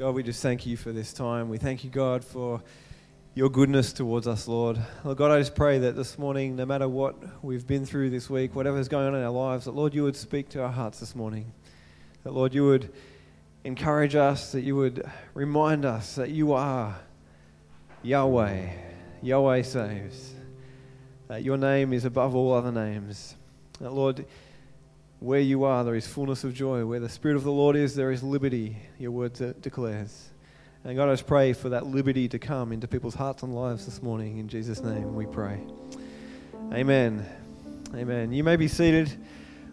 God, we just thank you for this time. We thank you, God, for your goodness towards us, Lord. Lord God, I just pray that this morning, no matter what we've been through this week, whatever's going on in our lives, that, Lord, you would speak to our hearts this morning. That, Lord, you would encourage us, that you would remind us that you are Yahweh. Yahweh saves. That your name is above all other names. That, Lord, where you are, there is fullness of joy. Where the Spirit of the Lord is, there is liberty, your word de- declares. And God, I just pray for that liberty to come into people's hearts and lives this morning. In Jesus' name we pray. Amen. Amen. You may be seated.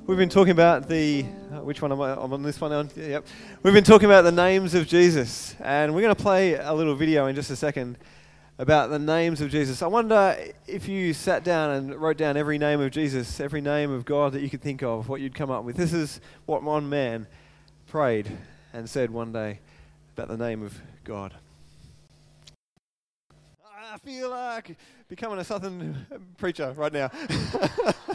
We've been talking about the. Uh, which one am I? I'm on this one. On, yep. We've been talking about the names of Jesus. And we're going to play a little video in just a second about the names of Jesus. I wonder if you sat down and wrote down every name of Jesus, every name of God that you could think of, what you'd come up with. This is what one man prayed and said one day about the name of God. I feel like becoming a southern preacher right now.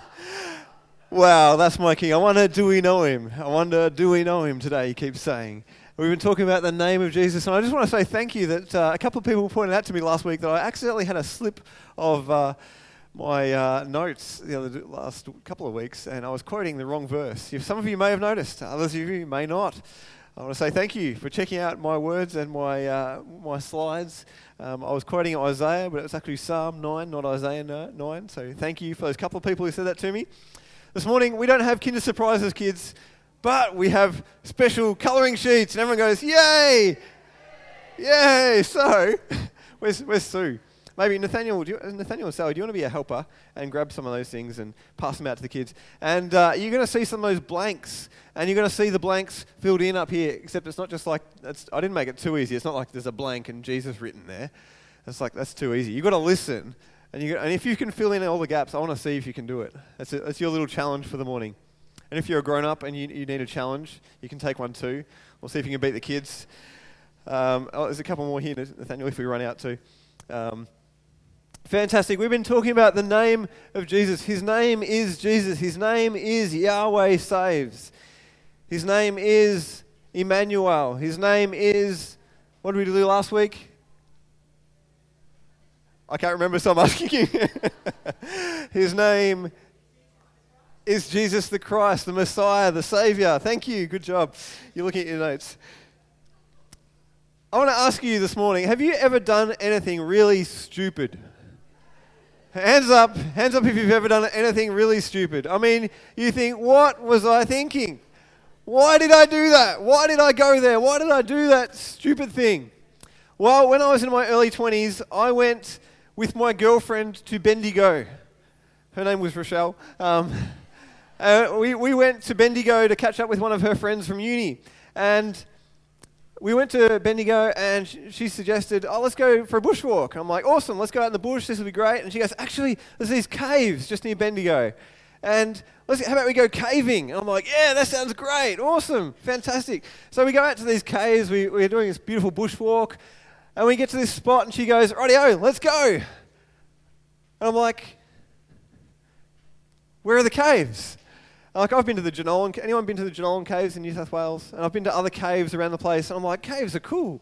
wow, that's my king. I wonder, do we know him? I wonder, do we know him today? He keeps saying. We've been talking about the name of Jesus, and I just want to say thank you that uh, a couple of people pointed out to me last week that I accidentally had a slip of uh, my uh, notes the other last couple of weeks, and I was quoting the wrong verse. Some of you may have noticed, others of you may not. I want to say thank you for checking out my words and my uh, my slides. Um, I was quoting Isaiah, but it was actually Psalm 9, not Isaiah 9. So thank you for those couple of people who said that to me. This morning, we don't have Kinder Surprises, kids. But we have special colouring sheets, and everyone goes, Yay! Yay! So, where's, where's Sue? Maybe Nathaniel, do you, Nathaniel and Sally, do you want to be a helper and grab some of those things and pass them out to the kids? And uh, you're going to see some of those blanks, and you're going to see the blanks filled in up here. Except it's not just like I didn't make it too easy. It's not like there's a blank and Jesus written there. It's like that's too easy. You've got to listen, and, you, and if you can fill in all the gaps, I want to see if you can do it. That's, a, that's your little challenge for the morning. And if you're a grown up and you, you need a challenge, you can take one too. We'll see if you can beat the kids. Um, oh, there's a couple more here, Nathaniel, if we run out too. Um, fantastic. We've been talking about the name of Jesus. His name is Jesus. His name is Yahweh Saves. His name is Emmanuel. His name is, what did we do last week? I can't remember, so I'm asking you. His name is Jesus the Christ, the Messiah, the Savior. Thank you. Good job. You're looking at your notes. I want to ask you this morning have you ever done anything really stupid? Hands up. Hands up if you've ever done anything really stupid. I mean, you think, what was I thinking? Why did I do that? Why did I go there? Why did I do that stupid thing? Well, when I was in my early 20s, I went with my girlfriend to Bendigo. Her name was Rochelle. Um, uh, we, we went to Bendigo to catch up with one of her friends from uni. And we went to Bendigo and she suggested, oh, let's go for a bushwalk. I'm like, awesome, let's go out in the bush, this will be great. And she goes, actually, there's these caves just near Bendigo. And let's, how about we go caving? And I'm like, yeah, that sounds great, awesome, fantastic. So we go out to these caves, we, we're doing this beautiful bushwalk, and we get to this spot and she goes, rightio, let's go. And I'm like, where are the caves? Like I've been to the Jenolan. Anyone been to the Jenolan caves in New South Wales? And I've been to other caves around the place. And I'm like, caves are cool.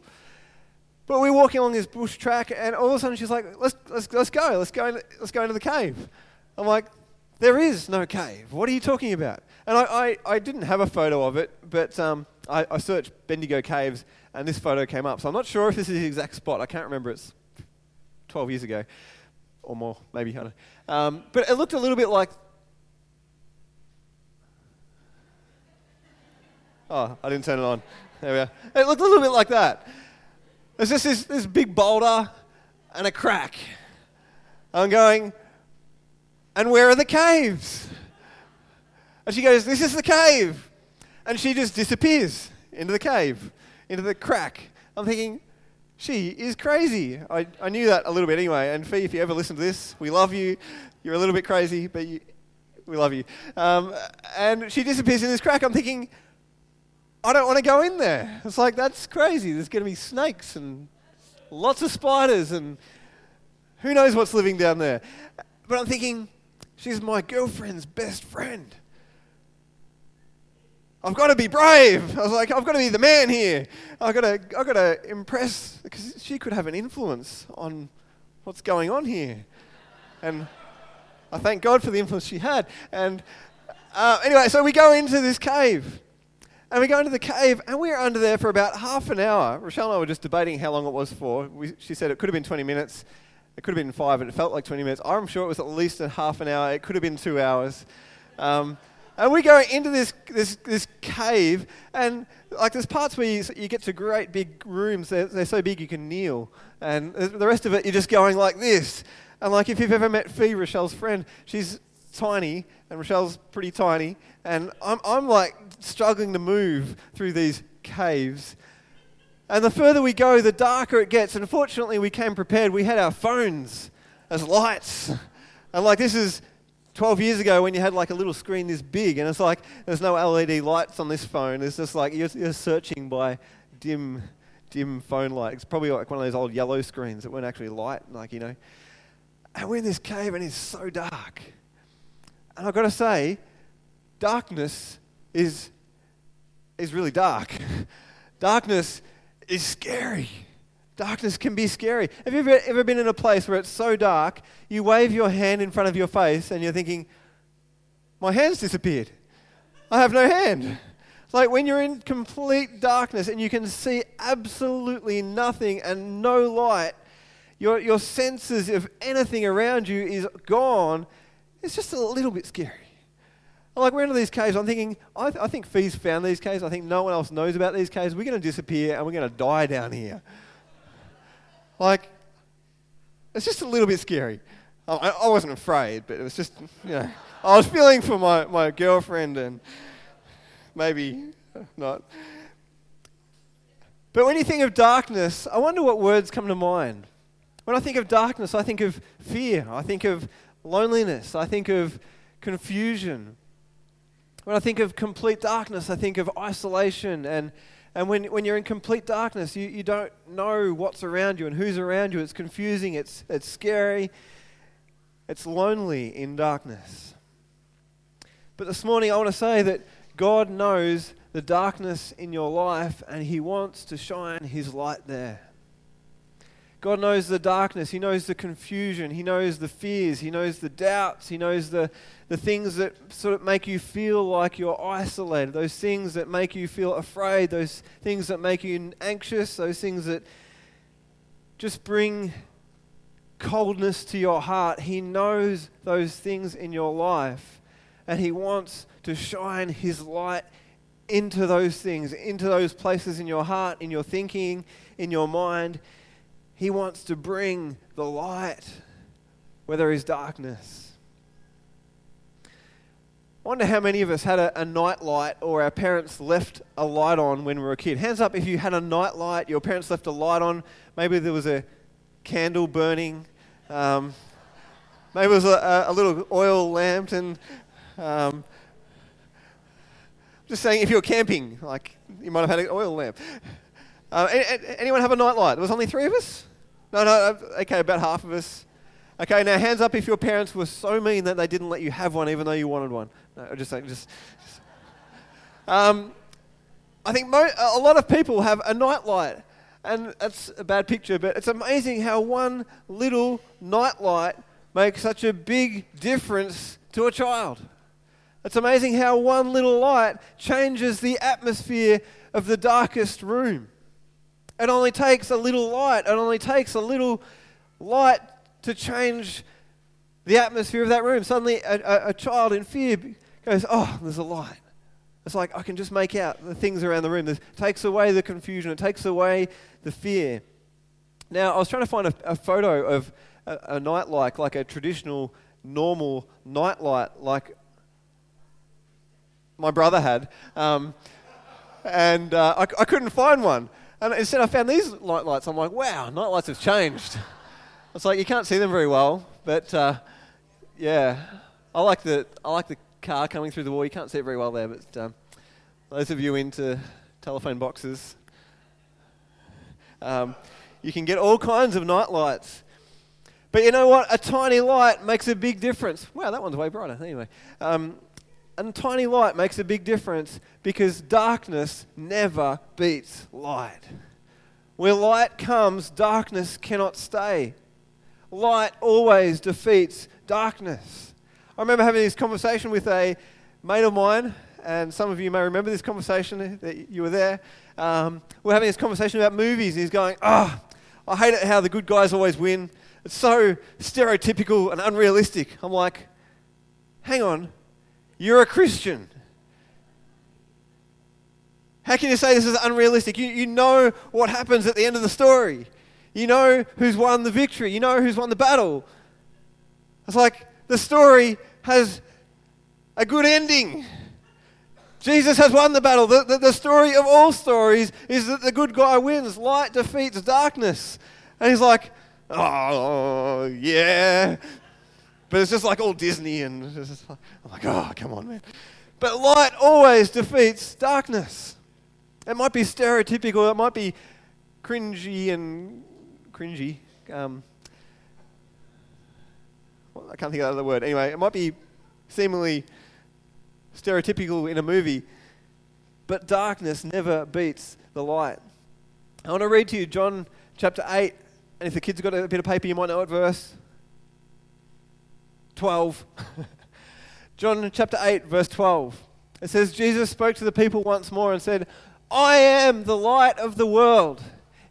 But we're walking along this bush track, and all of a sudden she's like, let's, let's, let's go. Let's go, let's go into the cave. I'm like, there is no cave. What are you talking about? And I, I, I didn't have a photo of it, but um, I, I searched Bendigo Caves, and this photo came up. So I'm not sure if this is the exact spot. I can't remember. It's 12 years ago, or more, maybe. I don't know. Um, but it looked a little bit like Oh, I didn't turn it on. There we are. It looked a little bit like that. There's just this, this big boulder and a crack. I'm going, and where are the caves? And she goes, This is the cave. And she just disappears into the cave, into the crack. I'm thinking, she is crazy. I, I knew that a little bit anyway. And Fee, if you ever listen to this, we love you. You're a little bit crazy, but you, we love you. Um, and she disappears in this crack. I'm thinking, I don't want to go in there. It's like, that's crazy. There's going to be snakes and lots of spiders and who knows what's living down there. But I'm thinking, she's my girlfriend's best friend. I've got to be brave. I was like, I've got to be the man here. I've got to, I've got to impress, because she could have an influence on what's going on here. And I thank God for the influence she had. And uh, anyway, so we go into this cave. And we go into the cave, and we are under there for about half an hour. Rochelle and I were just debating how long it was for. We, she said it could have been 20 minutes, it could have been five, and it felt like 20 minutes. I'm sure it was at least a half an hour. It could have been two hours. Um, and we go into this, this, this cave, and like there's parts where you, you get to great big rooms. They're, they're so big you can kneel. And the rest of it, you're just going like this. And like if you've ever met Fee, Rochelle's friend, she's tiny, and Rochelle's pretty tiny. And I'm, I'm like struggling to move through these caves. And the further we go, the darker it gets. And fortunately, we came prepared. We had our phones as lights. And like this is 12 years ago when you had like a little screen this big, and it's like there's no LED lights on this phone. It's just like you're, you're searching by dim, dim phone light. It's probably like one of those old yellow screens that weren't actually light, like you know. And we're in this cave, and it's so dark. And I've got to say, darkness is is really dark. Darkness is scary. Darkness can be scary. Have you ever, ever been in a place where it's so dark, you wave your hand in front of your face and you're thinking, my hand's disappeared. I have no hand. Like when you're in complete darkness and you can see absolutely nothing and no light, your, your senses of anything around you is gone. It's just a little bit scary. Like we're into these caves, I'm thinking, I, th- I think Fee's found these caves. I think no one else knows about these caves. We're going to disappear and we're going to die down here. Like, it's just a little bit scary. I, I wasn't afraid, but it was just, you know, I was feeling for my, my girlfriend and maybe not. But when you think of darkness, I wonder what words come to mind. When I think of darkness, I think of fear. I think of loneliness. I think of confusion. When I think of complete darkness, I think of isolation. And, and when, when you're in complete darkness, you, you don't know what's around you and who's around you. It's confusing, it's, it's scary, it's lonely in darkness. But this morning, I want to say that God knows the darkness in your life and He wants to shine His light there. God knows the darkness. He knows the confusion. He knows the fears. He knows the doubts. He knows the, the things that sort of make you feel like you're isolated, those things that make you feel afraid, those things that make you anxious, those things that just bring coldness to your heart. He knows those things in your life. And He wants to shine His light into those things, into those places in your heart, in your thinking, in your mind. He wants to bring the light where there is darkness. I wonder how many of us had a, a night light or our parents left a light on when we were a kid. Hands up if you had a night light, your parents left a light on. Maybe there was a candle burning. Um, maybe it was a, a, little oil lamp. And um, just saying, if you're camping, like you might have had an oil lamp. Uh, anyone have a night light? There was only three of us. No, no, uh, okay, about half of us. Okay, now hands up if your parents were so mean that they didn't let you have one even though you wanted one. No, just saying, just. just. Um, I think mo- a lot of people have a nightlight, and that's a bad picture, but it's amazing how one little nightlight makes such a big difference to a child. It's amazing how one little light changes the atmosphere of the darkest room. It only takes a little light. It only takes a little light to change the atmosphere of that room. Suddenly, a, a, a, child in fear goes, Oh, there's a light. It's like I can just make out the things around the room. It takes away the confusion, it takes away the fear. Now, I was trying to find a, a photo of a, a night like, like a traditional, normal nightlight, like my brother had. Um, and uh, I, I couldn't find one. And instead, I found these night lights. I'm like, wow, night lights have changed. It's like you can't see them very well, but uh, yeah, I like the I like the car coming through the wall. You can't see it very well there, but um, those of you into telephone boxes, um, you can get all kinds of night lights. But you know what? A tiny light makes a big difference. Wow, that one's way brighter. Anyway, um, a tiny light makes a big difference because darkness never beats light. Where light comes, darkness cannot stay. Light always defeats darkness. I remember having this conversation with a mate of mine, and some of you may remember this conversation that you were there. Um, we're having this conversation about movies. And he's going, Oh, I hate it how the good guys always win. It's so stereotypical and unrealistic. I'm like, Hang on, you're a Christian. How can you say this is unrealistic? You, you know what happens at the end of the story. You know who's won the victory. You know who's won the battle. It's like the story has a good ending. Jesus has won the battle. The, the, the, story of all stories is that the good guy wins. Light defeats darkness. And he's like, oh, yeah. But it's just like all Disney, and like, I'm like, oh, come on, man. But light always defeats darkness. It might be stereotypical, it might be cringy and cringy. Um, well, I can't think of the other word. Anyway, it might be seemingly stereotypical in a movie, but darkness never beats the light. I want to read to you John chapter 8, and if the kids got a bit of paper, you might know what verse. 12. John chapter 8, verse 12. It says, Jesus spoke to the people once more and said, I am the light of the world.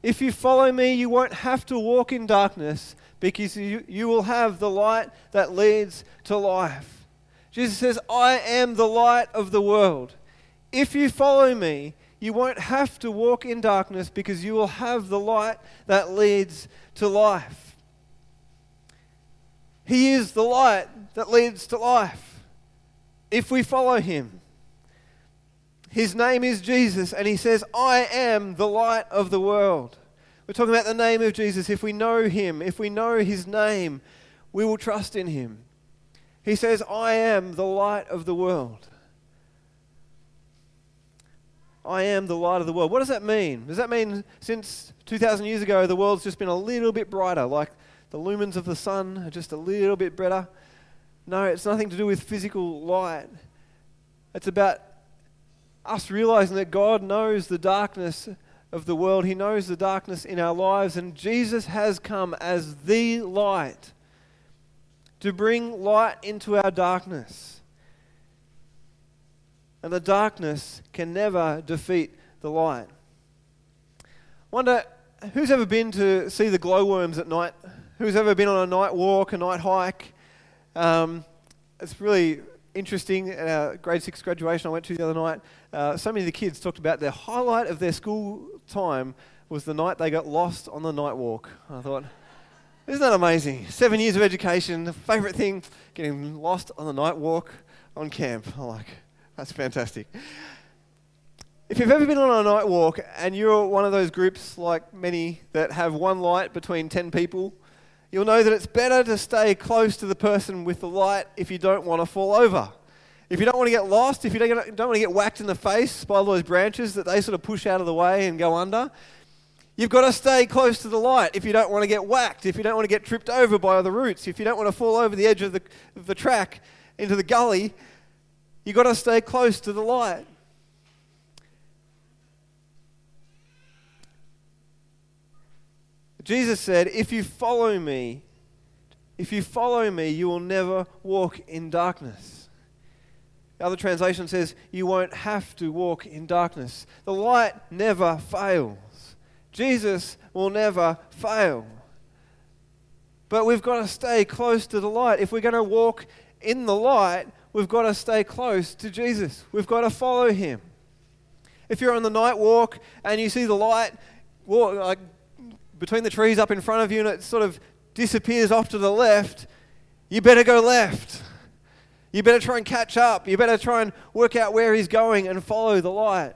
If you follow me, you won't have to walk in darkness because you, you will have the light that leads to life. Jesus says, I am the light of the world. If you follow me, you won't have to walk in darkness because you will have the light that leads to life. He is the light that leads to life. If we follow him, his name is Jesus, and he says, I am the light of the world. We're talking about the name of Jesus. If we know him, if we know his name, we will trust in him. He says, I am the light of the world. I am the light of the world. What does that mean? Does that mean since 2,000 years ago, the world's just been a little bit brighter, like the lumens of the sun are just a little bit better? No, it's nothing to do with physical light. It's about us realizing that God knows the darkness of the world, He knows the darkness in our lives, and Jesus has come as the light to bring light into our darkness. And the darkness can never defeat the light. Wonder who's ever been to see the glowworms at night? Who's ever been on a night walk, a night hike? Um, it's really interesting. At our grade six graduation I went to the other night, uh, so many of the kids talked about their highlight of their school time was the night they got lost on the night walk. I thought, isn't that amazing? Seven years of education, favourite thing, getting lost on the night walk on camp. I'm like, that's fantastic. If you've ever been on a night walk and you're one of those groups, like many, that have one light between 10 people, you'll know that it's better to stay close to the person with the light if you don't want to fall over. If you don't want to get lost, if you don't, don't want to get whacked in the face by all those branches that they sort of push out of the way and go under, You've got to stay close to the light if you don't want to get whacked, if you don't want to get tripped over by the roots, if you don't want to fall over the edge of the, of the track into the gully, you've got to stay close to the light. Jesus said, If you follow me, if you follow me, you will never walk in darkness. The other translation says, You won't have to walk in darkness. The light never fails. Jesus will never fail. But we've got to stay close to the light. If we're going to walk in the light, we've got to stay close to Jesus. We've got to follow him. If you're on the night walk and you see the light walk, like between the trees up in front of you and it sort of disappears off to the left, you better go left. You better try and catch up. You better try and work out where he's going and follow the light.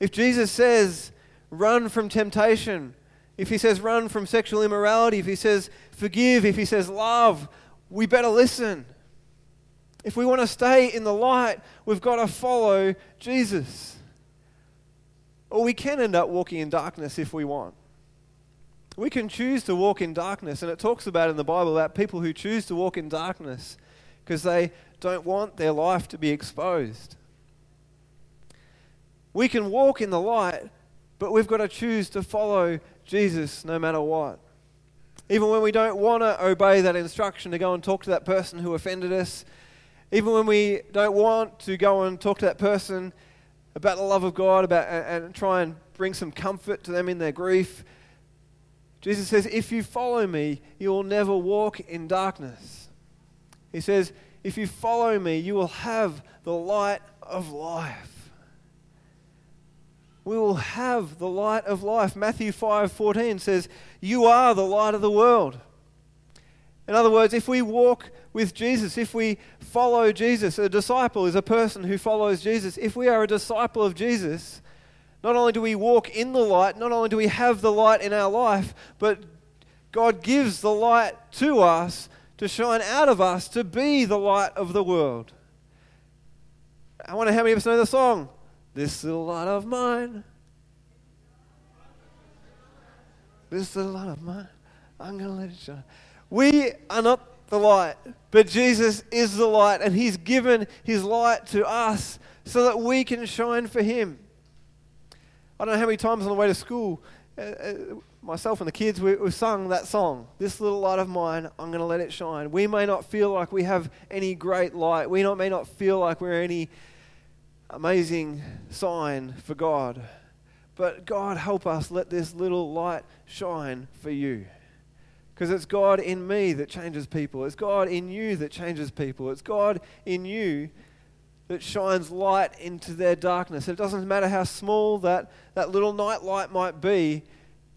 If Jesus says, run from temptation, if he says run from sexual immorality, if he says forgive, if he says love, we better listen. If we want to stay in the light, we've got to follow Jesus. Or we can end up walking in darkness if we want. We can choose to walk in darkness, and it talks about in the Bible about people who choose to walk in darkness because they don't want their life to be exposed. We can walk in the light, but we've got to choose to follow Jesus no matter what. Even when we don't want to obey that instruction to go and talk to that person who offended us, even when we don't want to go and talk to that person about the love of God about, and, and try and bring some comfort to them in their grief, Jesus says, If you follow me, you will never walk in darkness. He says, If you follow me, you will have the light of life we will have the light of life. Matthew 5:14 says, "You are the light of the world." In other words, if we walk with Jesus, if we follow Jesus, a disciple is a person who follows Jesus. If we are a disciple of Jesus, not only do we walk in the light, not only do we have the light in our life, but God gives the light to us to shine out of us to be the light of the world. I wonder how many of us know the song. This little light of mine. This little light of mine. I'm going to let it shine. We are not the light, but Jesus is the light, and He's given His light to us so that we can shine for Him. I don't know how many times on the way to school, uh, uh, myself and the kids, we, we sung that song, This Little Light of Mine, I'm going to let it shine. We may not feel like we have any great light. We not, may not feel like we're any amazing sign for God. But God, help us let this little light shine for you. Because it's God in me that changes people. It's God in you that changes people. It's God in you that shines light into their darkness. It doesn't matter how small that, that little night light might be,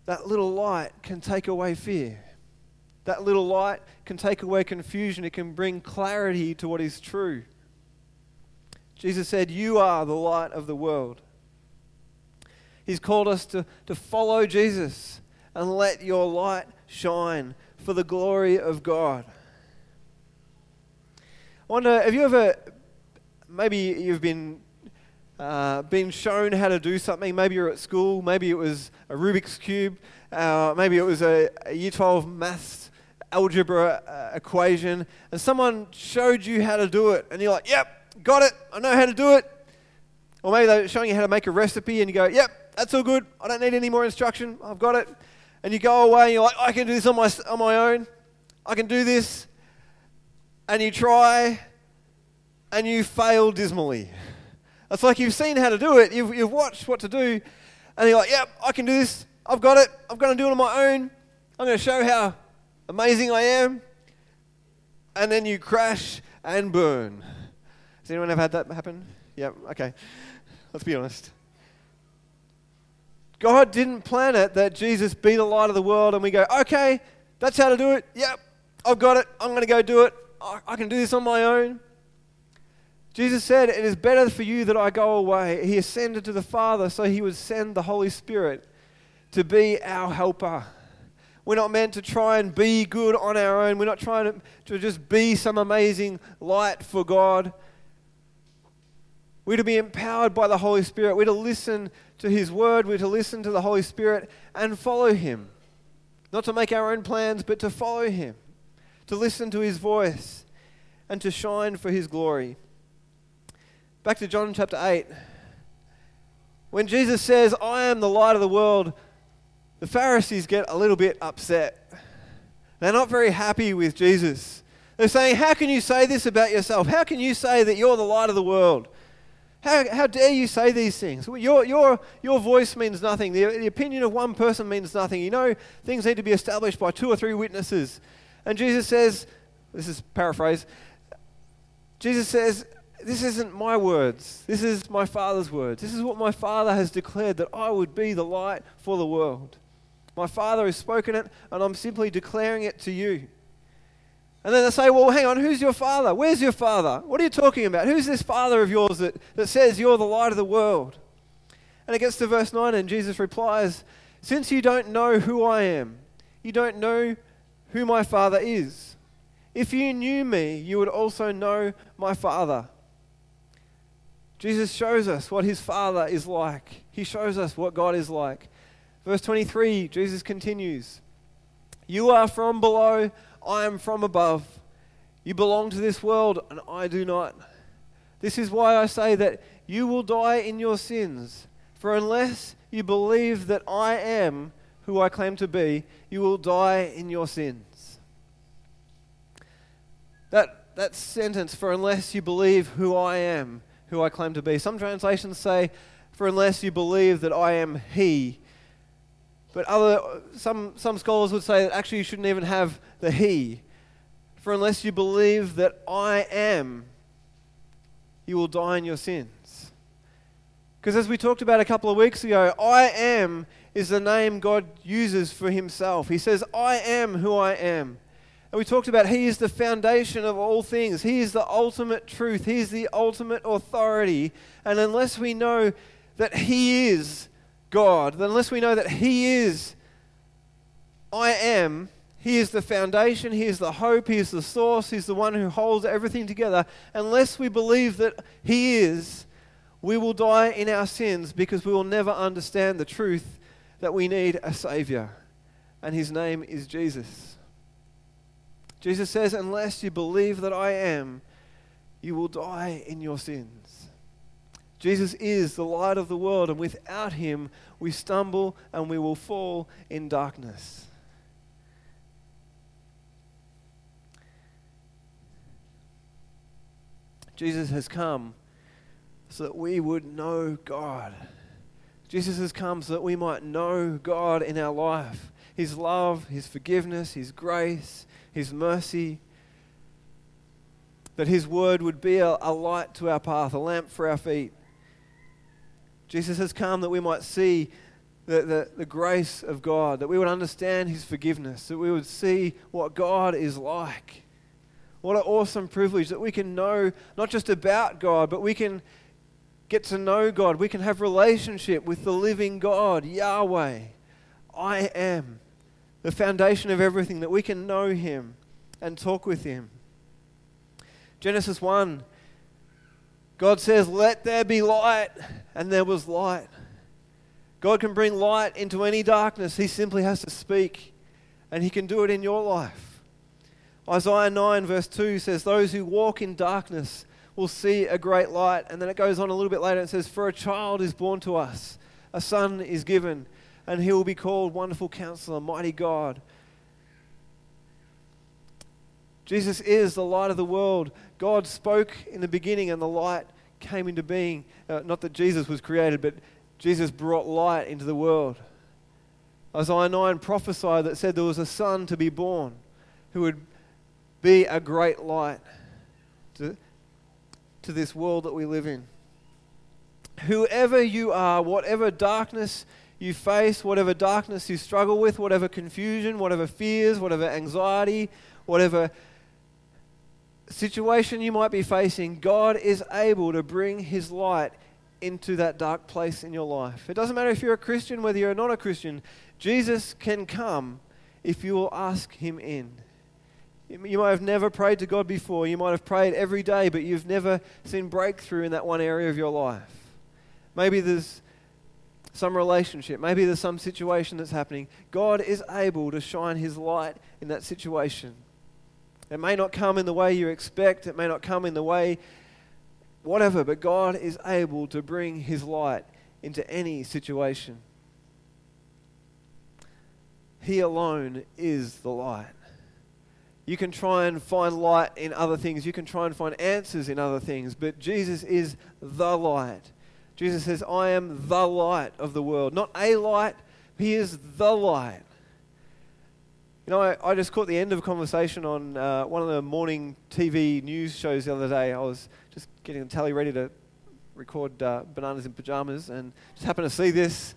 that little light can take away fear. That little light can take away confusion. It can bring clarity to what is true. Jesus said, You are the light of the world. He's called us to, to follow Jesus and let your light shine for the glory of God. I wonder, have you ever, maybe you've been, uh, been shown how to do something? Maybe you're at school, maybe it was a Rubik's Cube, uh, maybe it was a, a Year 12 maths algebra uh, equation, and someone showed you how to do it, and you're like, yep, got it, I know how to do it. Or maybe they're showing you how to make a recipe and you go, yep, that's all good. I don't need any more instruction. I've got it. And you go away and you're like, I can do this on my, on my own. I can do this. And you try and you fail dismally. It's like you've seen how to do it, you've, you've watched what to do, and you're like, yep, I can do this. I've got it. I'm going to do it on my own. I'm going to show how amazing I am. And then you crash and burn. Has anyone ever had that happen? Yep, okay. Let's be honest. God didn't plan it that Jesus be the light of the world and we go, okay, that's how to do it. Yep, I've got it. I'm going to go do it. I, can do this on my own. Jesus said, It is better for you that I go away. He ascended to the Father so he would send the Holy Spirit to be our helper. We're not meant to try and be good on our own. We're not trying to, to just be some amazing light for God. We're to be empowered by the Holy Spirit. We're to listen to His Word. We're to listen to the Holy Spirit and follow Him. Not to make our own plans, but to follow Him, to listen to His voice, and to shine for His glory. Back to John chapter 8. When Jesus says, I am the light of the world, the Pharisees get a little bit upset. They're not very happy with Jesus. They're saying, How can you say this about yourself? How can you say that you're the light of the world? How, how dare you say these things? Your, your, your voice means nothing. The, the opinion of one person means nothing. You know, things need to be established by two or three witnesses. And Jesus says, this is paraphrase, Jesus says, This isn't my words. This is my Father's words. This is what my Father has declared that I would be the light for the world. My Father has spoken it, and I'm simply declaring it to you. And then they say, well, hang on, who's your father? Where's your father? What are you talking about? Who's this father of yours that, that says you're the light of the world? And it gets to verse 9, and Jesus replies, Since you don't know who I am, you don't know who my father is. If you knew me, you would also know my father. Jesus shows us what his father is like. He shows us what God is like. Verse 23, Jesus continues, You are from below I am from above. You belong to this world, and I do not. This is why I say that you will die in your sins. For unless you believe that I am who I claim to be, you will die in your sins. That, that sentence, for unless you believe who I am, who I claim to be. Some translations say, for unless you believe that I am He. But other, some, some scholars would say that actually you shouldn't even have the He. For unless you believe that I am, you will die in your sins. Because as we talked about a couple of weeks ago, I am is the name God uses for himself. He says, I am who I am. And we talked about He is the foundation of all things. He is the ultimate truth. He is the ultimate authority. And unless we know that He is God, unless we know that He is I am, He is the foundation, He is the hope, He is the source, He's the one who holds everything together. Unless we believe that He is, we will die in our sins because we will never understand the truth that we need a Savior. And His name is Jesus. Jesus says, Unless you believe that I am, you will die in your sins. Jesus is the light of the world, and without him, we stumble and we will fall in darkness. Jesus has come so that we would know God. Jesus has come so that we might know God in our life His love, His forgiveness, His grace, His mercy. That His word would be a, a light to our path, a lamp for our feet. Jesus has come that we might see the, the, the, grace of God, that we would understand His forgiveness, that we would see what God is like. What an awesome privilege that we can know not just about God, but we can get to know God. We can have relationship with the living God, Yahweh. I am the foundation of everything, that we can know Him and talk with Him. Genesis 1, God says, Let there be light, and there was light. God can bring light into any darkness. He simply has to speak, and He can do it in your life. Isaiah 9, verse 2 says, Those who walk in darkness will see a great light. And then it goes on a little bit later and says, For a child is born to us, a son is given, and he will be called Wonderful Counselor, Mighty God. Jesus is the light of the world. God spoke in the beginning, and the light came into being. Uh, not that Jesus was created, but Jesus brought light into the world. Isaiah 9 prophesied that said there was a son to be born who would be a great light to, to this world that we live in. Whoever you are, whatever darkness you face, whatever darkness you struggle with, whatever confusion, whatever fears, whatever anxiety, whatever situation you might be facing, God is able to bring His light into that dark place in your life. It doesn't matter if you're a Christian, whether you're not a Christian, Jesus can come if you will ask Him in. You might have never prayed to God before. You might have prayed every day, but you've never seen breakthrough in that one area of your life. Maybe there's some relationship. Maybe there's some situation that's happening. God is able to shine His light in that situation. It may not come in the way you expect, it may not come in the way whatever, but God is able to bring His light into any situation. He alone is the light. You can try and find light in other things. You can try and find answers in other things. But Jesus is the light. Jesus says, I am the light of the world. Not a light, He is the light. You know, I, I just caught the end of a conversation on uh, one of the morning TV news shows the other day. I was just getting the tally ready to record uh, Bananas in Pajamas and just happened to see this.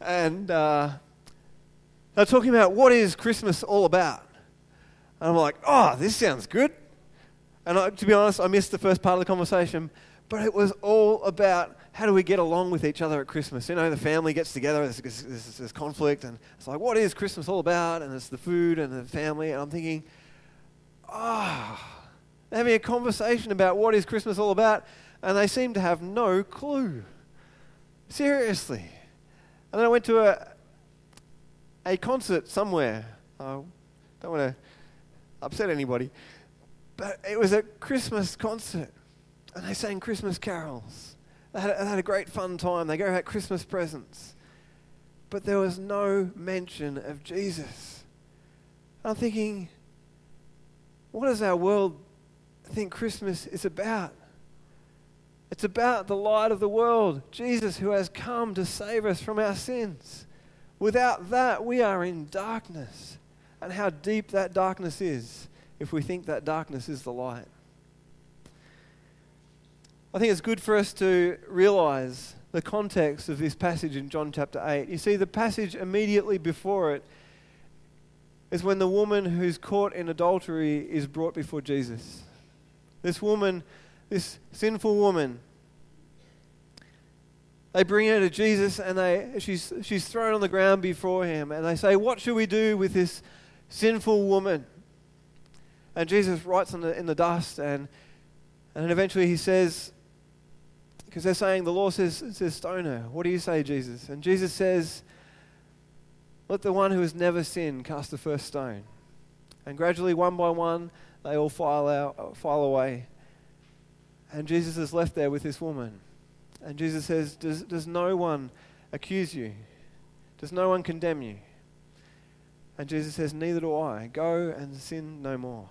And uh, they're talking about what is Christmas all about. And I'm like, oh, this sounds good. And I, to be honest, I missed the first part of the conversation, but it was all about how do we get along with each other at Christmas. You know, the family gets together, there's, there's, there's conflict, and it's like, what is Christmas all about? And it's the food and the family. And I'm thinking, ah, oh, having a conversation about what is Christmas all about, and they seem to have no clue. Seriously. And then I went to a, a concert somewhere. I don't want to upset anybody. But it was a Christmas concert, and they sang Christmas carols. They had, they had a great fun time. They gave out Christmas presents. But there was no mention of Jesus. I'm thinking, what does our world think Christmas is about? It's about the light of the world, Jesus, who has come to save us from our sins. Without that, we are in darkness. And how deep that darkness is if we think that darkness is the light. I think it's good for us to realize the context of this passage in John chapter 8. You see, the passage immediately before it is when the woman who's caught in adultery is brought before Jesus. This woman, this sinful woman, they bring her to Jesus and they, she's, she's thrown on the ground before him and they say, What should we do with this sinful woman? And Jesus writes in the, in the dust and, and eventually he says, because they're saying, the law says, says stone her. What do you say, Jesus? And Jesus says, let the one who has never sinned cast the first stone. And gradually, one by one, they all file, out, file away. And Jesus is left there with this woman. And Jesus says, does, does no one accuse you? Does no one condemn you? And Jesus says, Neither do I. Go and sin no more.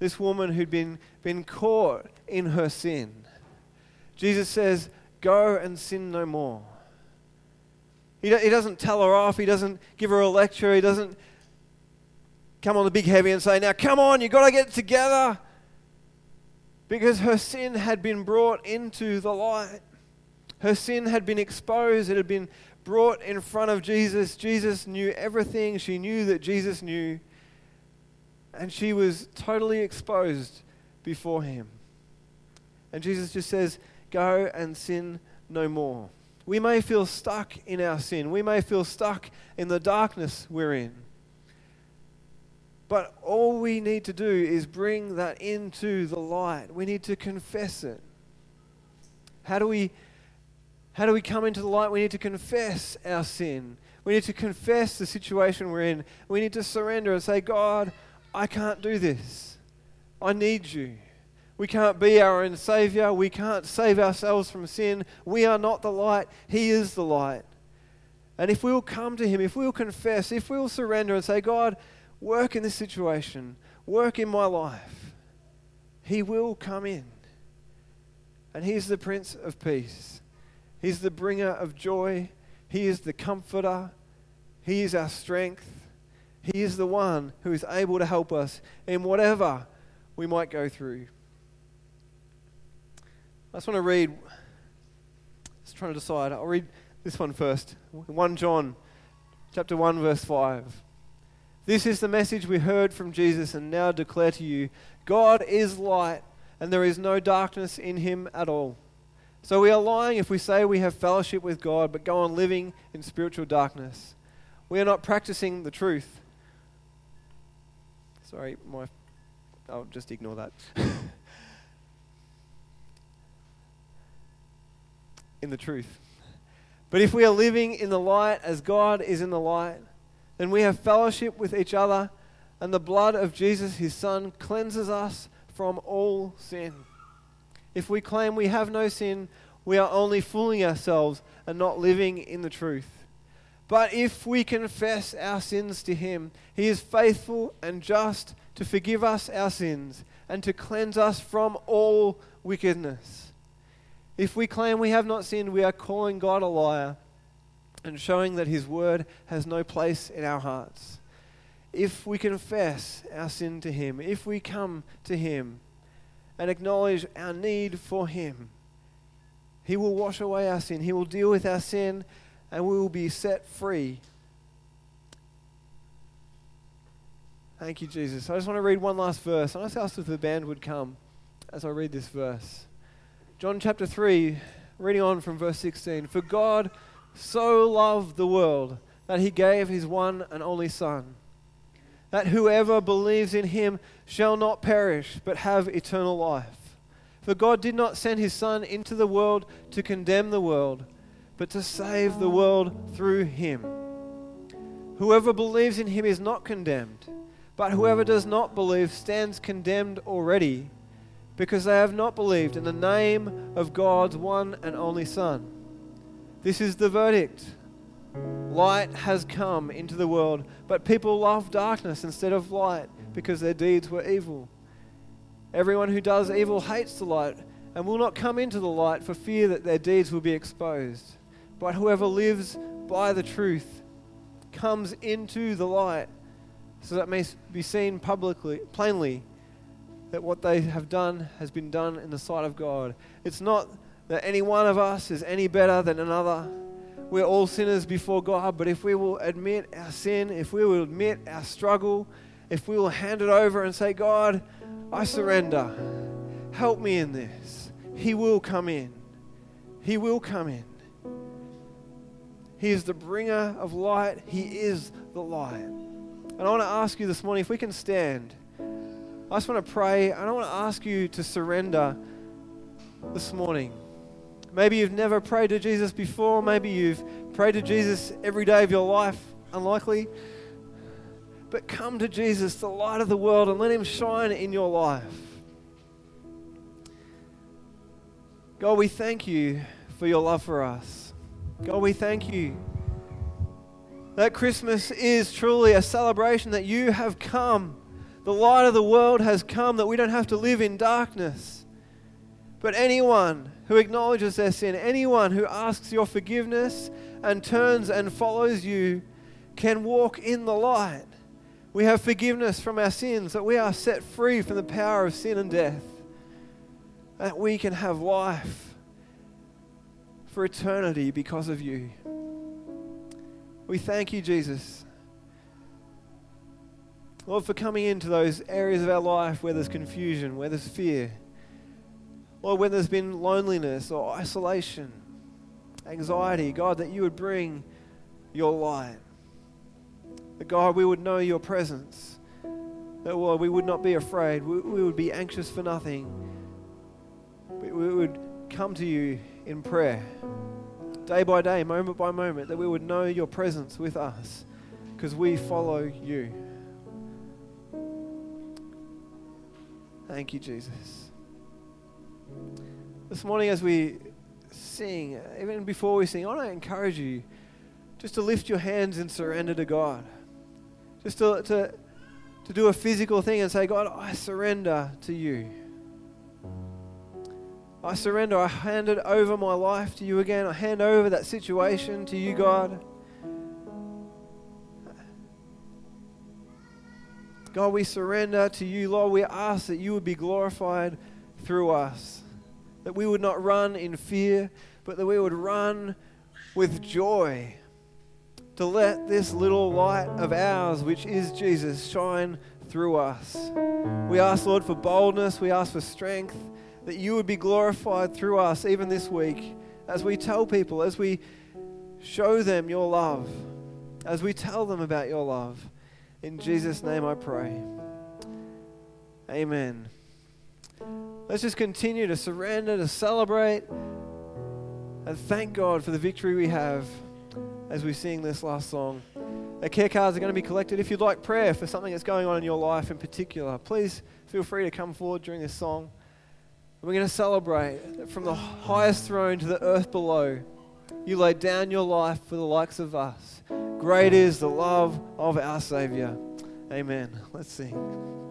This woman who'd been, been caught in her sin, Jesus says, Go and sin no more. He, he doesn't tell her off. He doesn't give her a lecture. He doesn't come on the big heavy and say, Now come on, you've got to get together because her sin had been brought into the light. Her sin had been exposed, it had been brought in front of Jesus. Jesus knew everything, she knew that Jesus knew, and she was totally exposed before him. And Jesus just says, Go and sin no more. We may feel stuck in our sin. We may feel stuck in the darkness we're in. But all we need to do is bring that into the light. We need to confess it. How do we how do we come into the light? We need to confess our sin. We need to confess the situation we're in. We need to surrender and say, God, I can't do this. I need you. We can't be our own Savior. We can't save ourselves from sin. We are not the light. He is the light. And if we will come to Him, if we will confess, if we will surrender and say, God, work in this situation, work in my life, He will come in. And He's the Prince of Peace. He's the bringer of joy. He is the comforter. He is our strength. He is the one who is able to help us in whatever we might go through. I just want to read, just trying to decide. I'll read this one first. 1 John chapter 1 verse 5. This is the message we heard from Jesus and now declare to you God is light, and there is no darkness in him at all. So we are lying if we say we have fellowship with God, but go on living in spiritual darkness. We are not practicing the truth. Sorry, my. I'll just ignore that. in the truth. But if we are living in the light as God is in the light, then we have fellowship with each other, and the blood of Jesus, his Son, cleanses us from all sin. If we claim we have no sin, we are only fooling ourselves and not living in the truth. But if we confess our sins to him, he is faithful and just to forgive us our sins and to cleanse us from all wickedness. If we claim we have not sinned, we are calling God a liar and showing that His word has no place in our hearts. If we confess our sin to Him, if we come to Him and acknowledge our need for Him, He will wash away our sin, He will deal with our sin, and we will be set free. Thank you, Jesus. I just want to read one last verse. I just ask if the band would come as I read this verse. John chapter 3, reading on from verse 16. For God so loved the world that he gave his one and only Son, that whoever believes in him shall not perish, but have eternal life. For God did not send his Son into the world to condemn the world, but to save the world through him. Whoever believes in him is not condemned, But whoever does not believe stands condemned already, because they have not believed in the name of God's one and only Son. This is the verdict. Light has come into the world, but people love darkness instead of light because their deeds were evil. Everyone who does evil hates the light and will not come into the light for fear that their deeds will be exposed. But whoever lives by the truth comes into the light so that may be seen publicly, plainly, that what they have done has been done in the sight of God. It's not that any one of us is any better than another. We're all sinners before God, but if we will admit our sin, if we will admit our struggle, if we will hand it over and say, God, I surrender, help me in this, He will come in. He will come in. He is the bringer of light, He is the light. And I want to ask you this morning if we can stand. I just want to pray. And I want to ask you to surrender this morning. Maybe you've never prayed to Jesus before. Maybe you've prayed to Jesus every day of your life. Unlikely. But come to Jesus, the light of the world, and let Him shine in your life. God, we thank you for your love for us. God, we thank you that Christmas is truly a celebration that you have come. The light of the world has come, that we don't have to live in darkness. But anyone who acknowledges their sin, anyone who asks your forgiveness and turns and follows you, can walk in the light. We have forgiveness from our sins, that we are set free from the power of sin and death, that we can have life for eternity because of you. We thank you, Jesus. Lord, for coming into those areas of our life where there's confusion, where there's fear. Lord, when there's been loneliness or isolation, anxiety, God, that you would bring your light. That, God, we would know your presence. That, Lord, we would not be afraid. We, we would be anxious for nothing. We, we would come to you in prayer day by day, moment by moment, that we would know your presence with us because we follow you. Thank you, Jesus. This morning, as we sing, even before we sing, I want to encourage you just to lift your hands and surrender to God. Just to, to, to do a physical thing and say, God, I surrender to you. I surrender. I hand it over my life to you again. I hand over that situation to you, God. God, we surrender to you, Lord. We ask that you would be glorified through us. That we would not run in fear, but that we would run with joy. To let this little light of ours, which is Jesus, shine through us. We ask, Lord, for boldness. We ask for strength that you would be glorified through us even this week as we tell people, as we show them your love, as we tell them about your love. In Jesus' name I pray. Amen. Let's just continue to surrender, to celebrate, and thank God for the victory we have as we sing this last song. The care cards are going to be collected. If you'd like prayer for something that's going on in your life in particular, please feel free to come forward during this song. We're going to celebrate from the highest throne to the earth below, you laid down your life for the likes of us. Great is the love of our Savior. Amen. Let's sing.